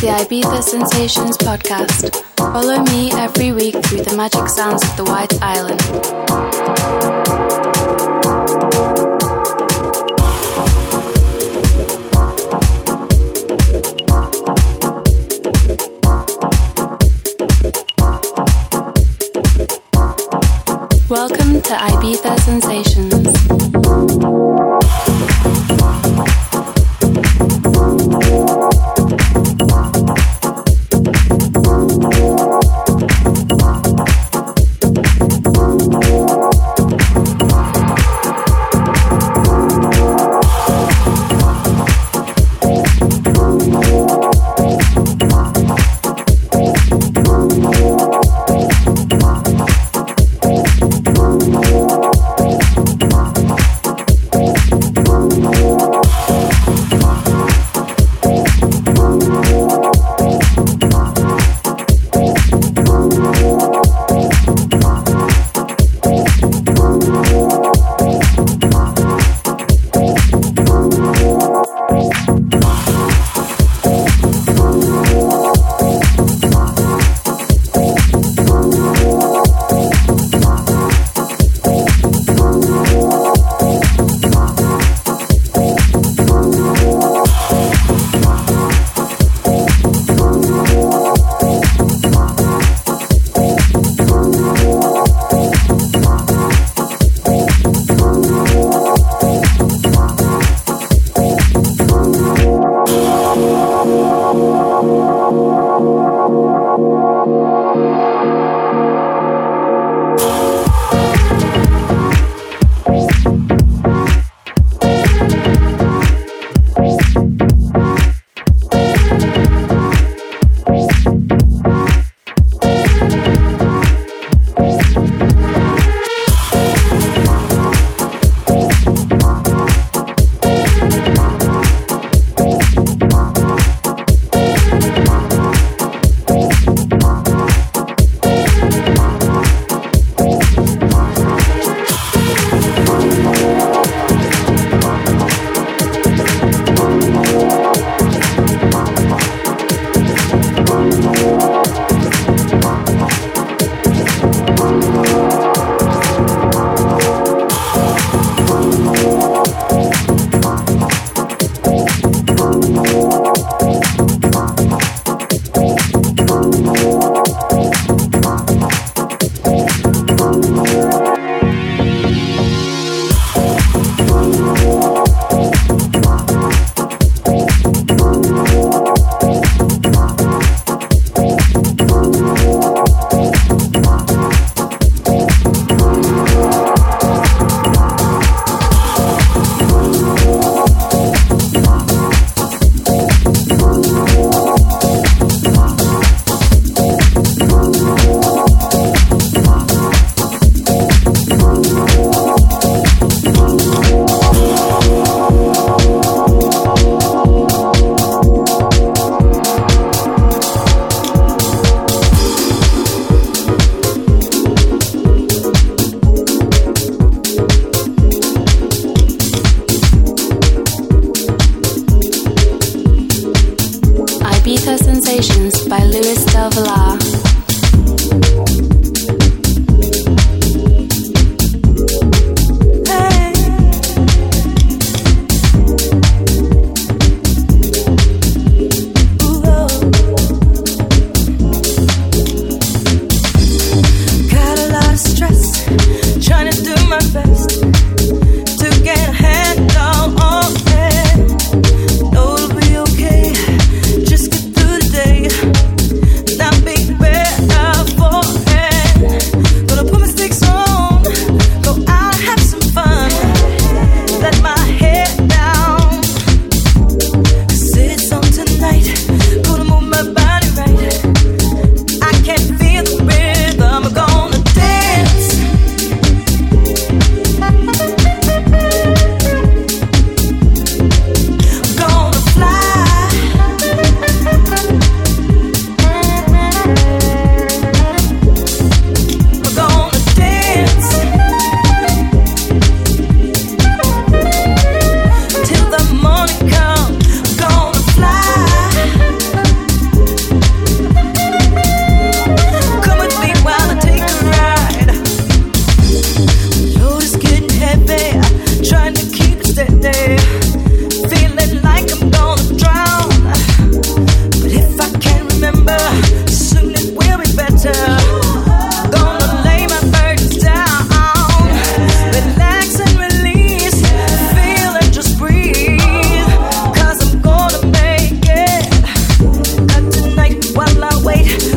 the Ibiza Sensations podcast. Follow me every week through the magic sounds of the White Island. Welcome to Ibiza Sensations. Thank you. wait.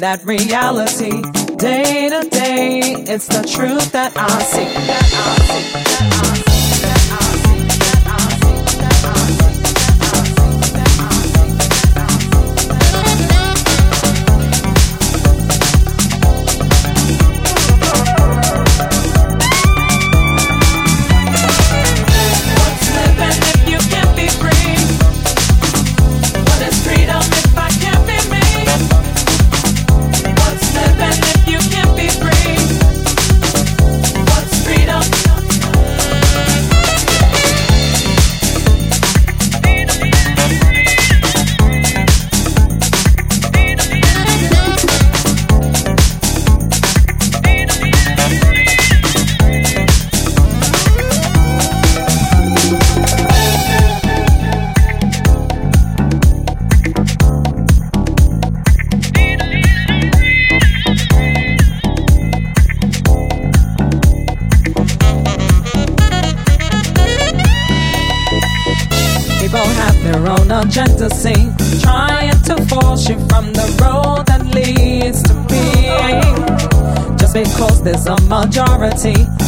That reality. Day to day, it's the majority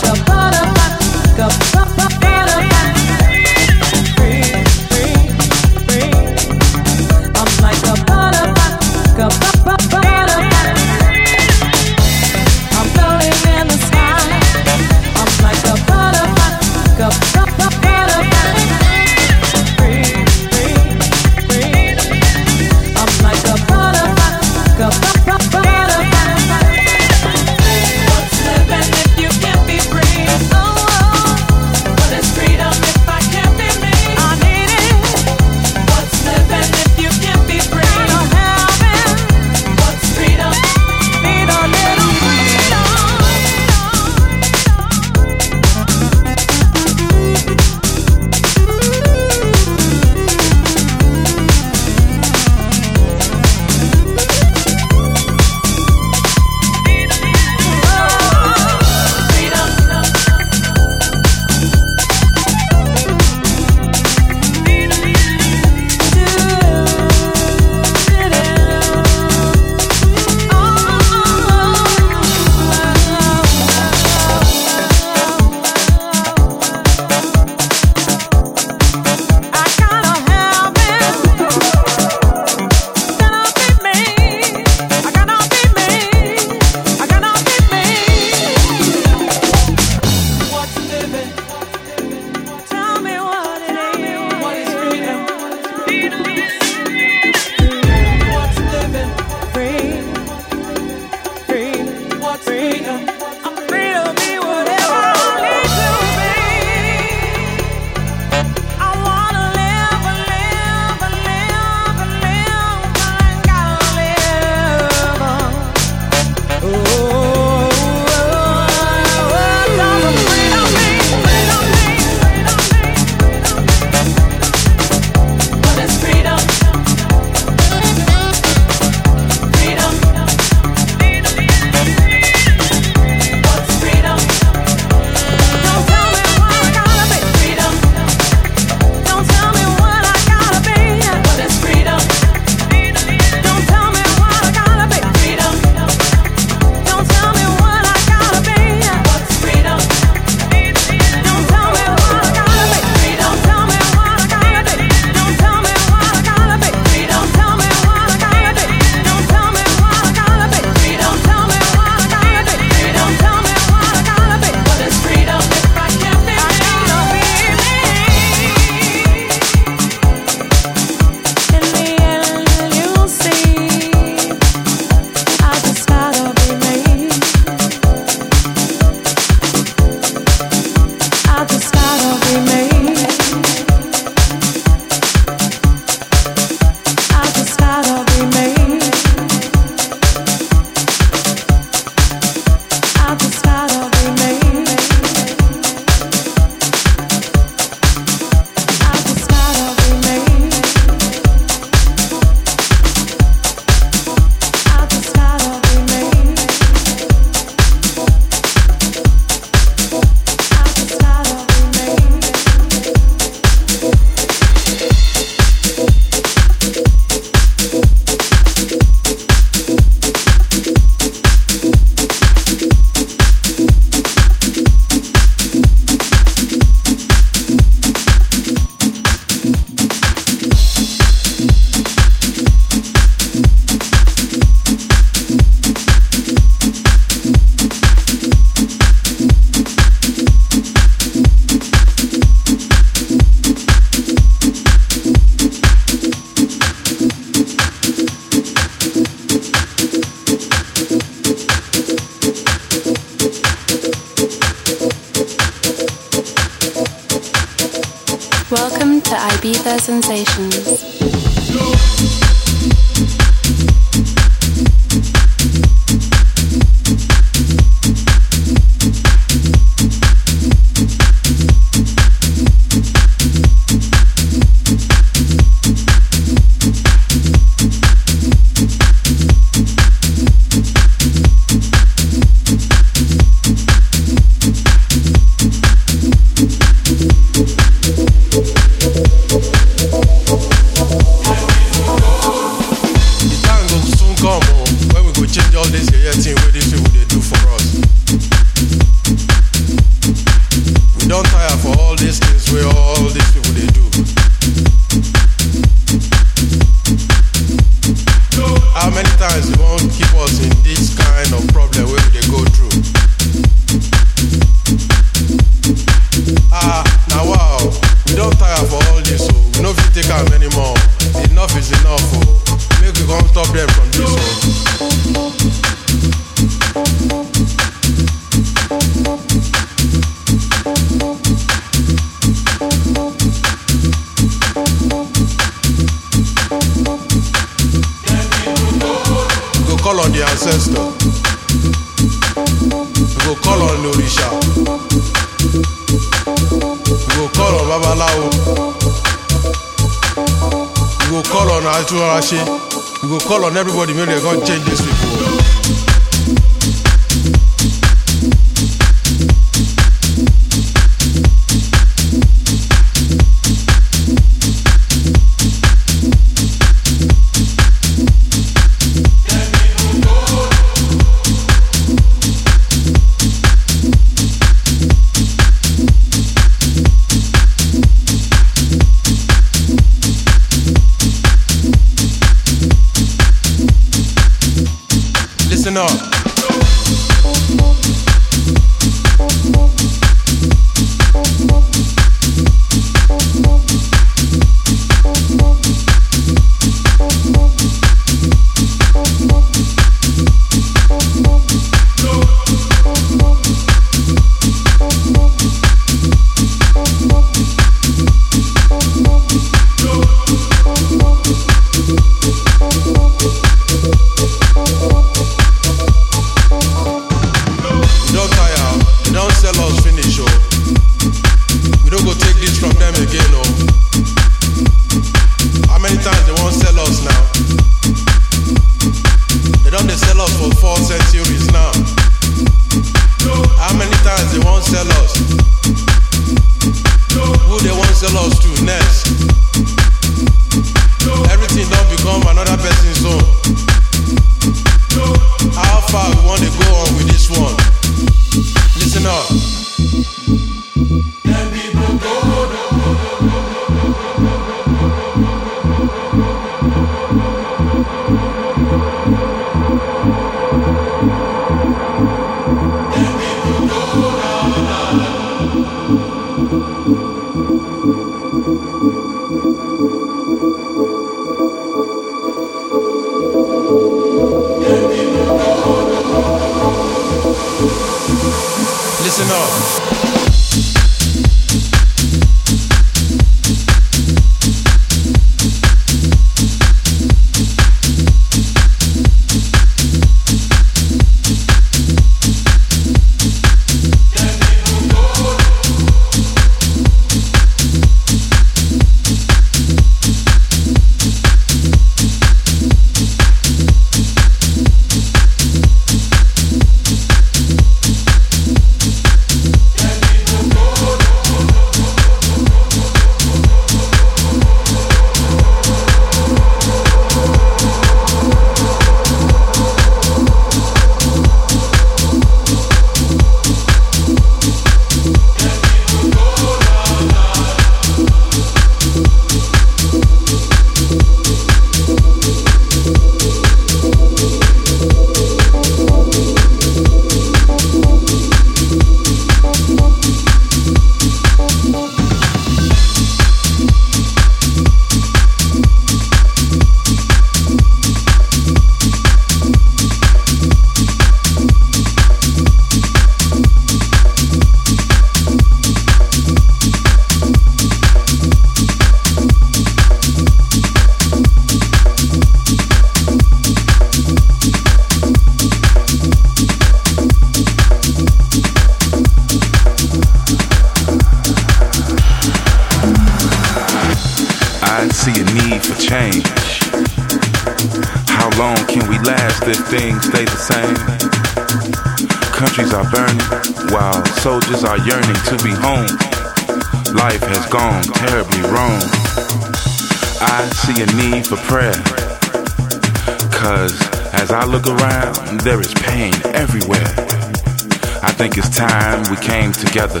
together.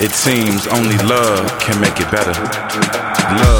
It seems only love can make it better. Love.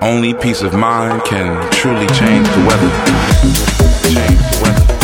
Only peace of mind can truly change the weather. Change the weather.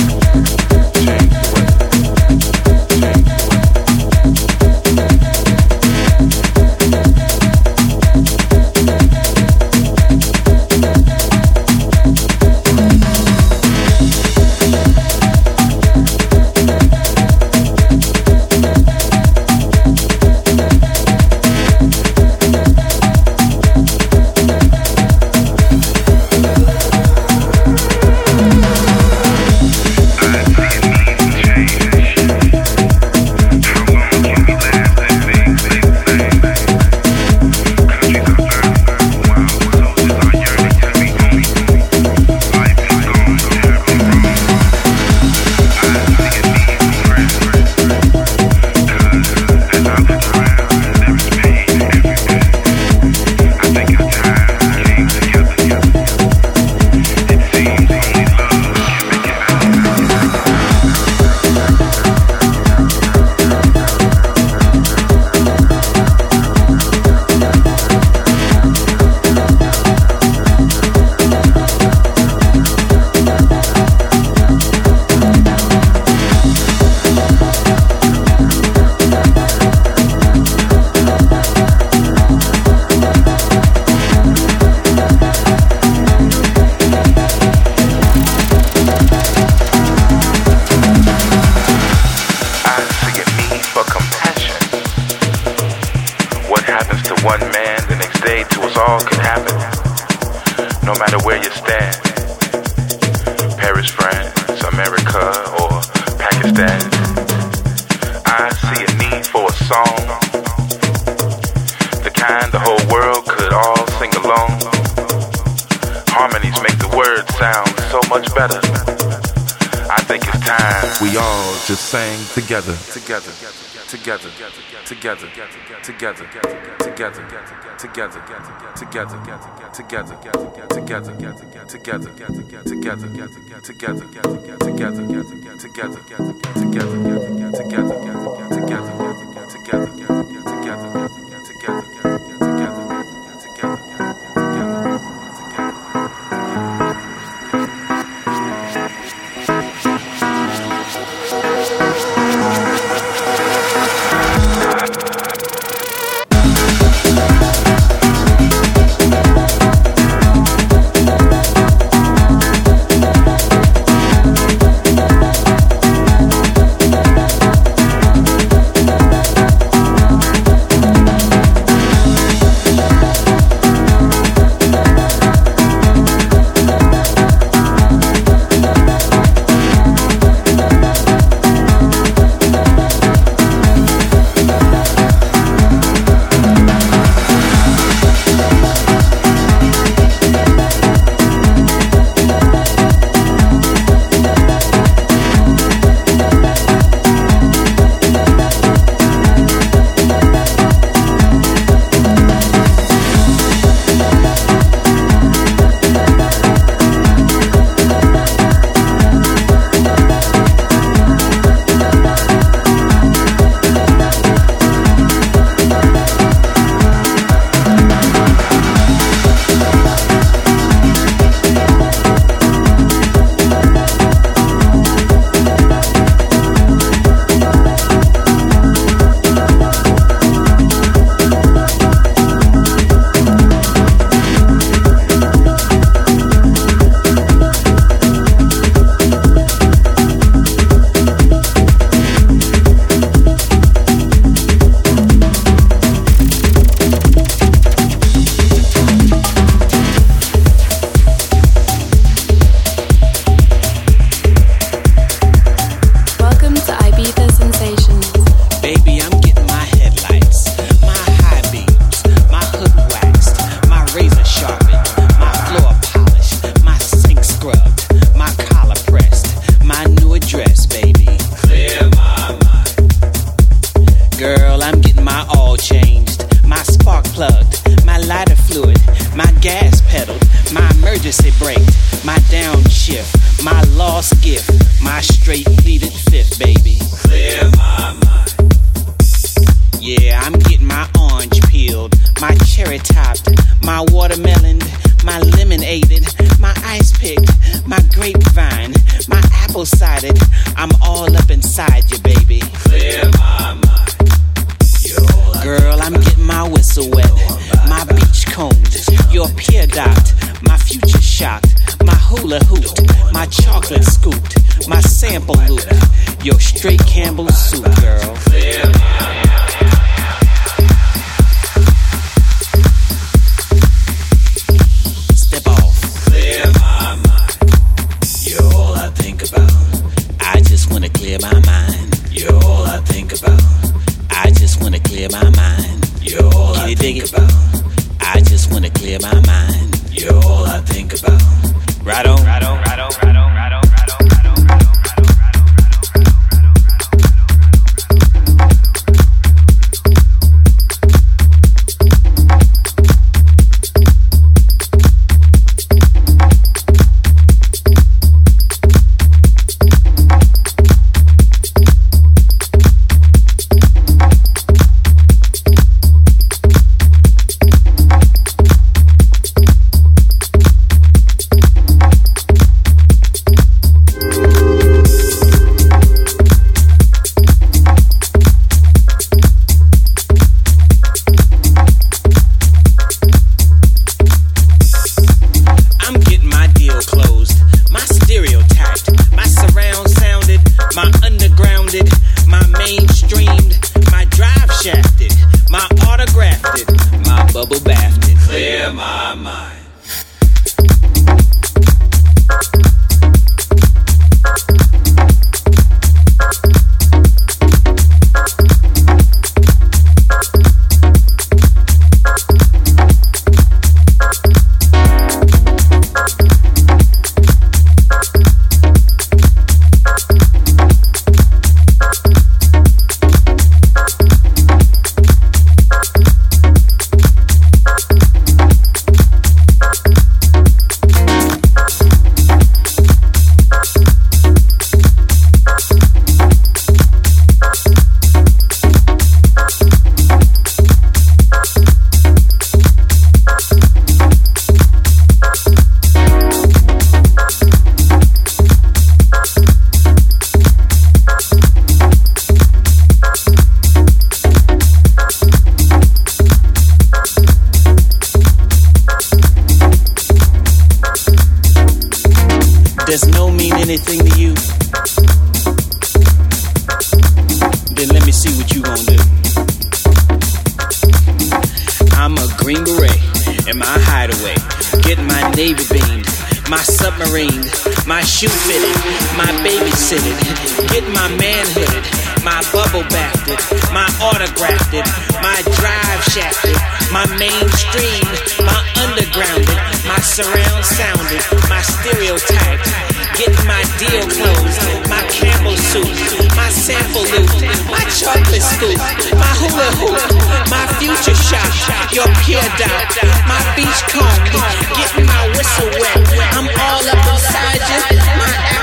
Together, together, together, together, together, together, together, together, together, together, together, together, together, together, together, together, together, together, my drive shafted, my mainstream, my undergrounded, my surround sounded, my stereotyped. Getting my deal closed, my Campbell suit, my sample loop, my chocolate scoop, my hula hoop, my future shot. your peer dot, my beach comb, getting my whistle wet. I'm all up inside you, my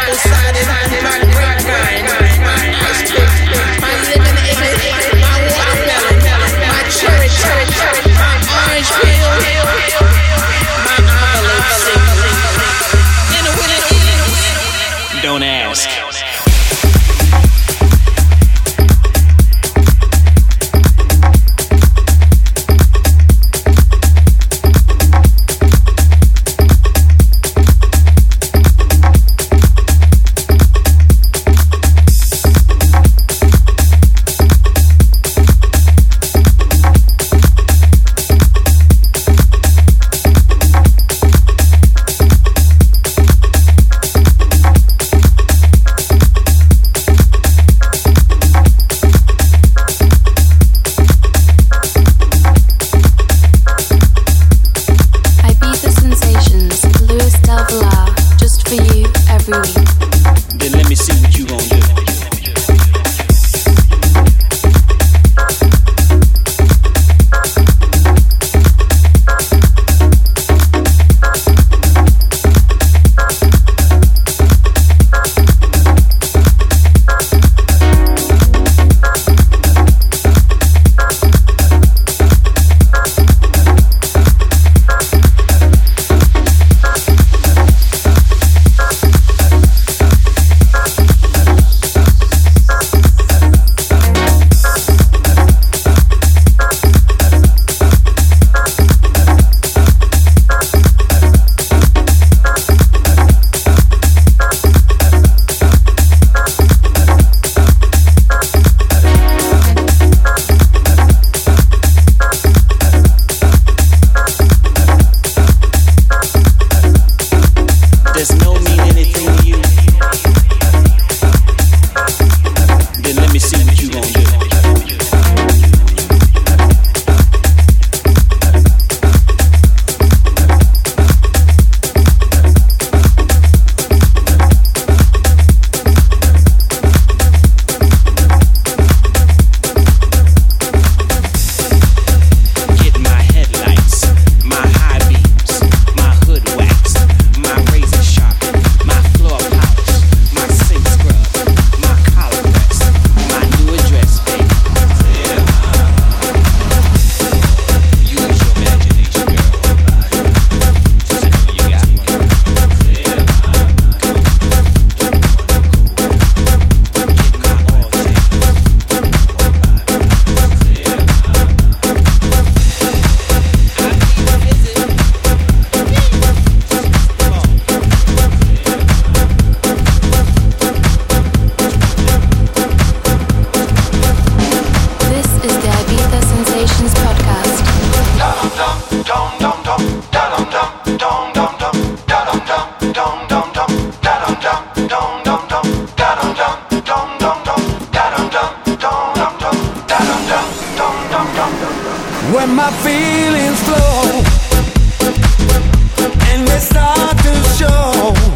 when my feelings flow and they start to show.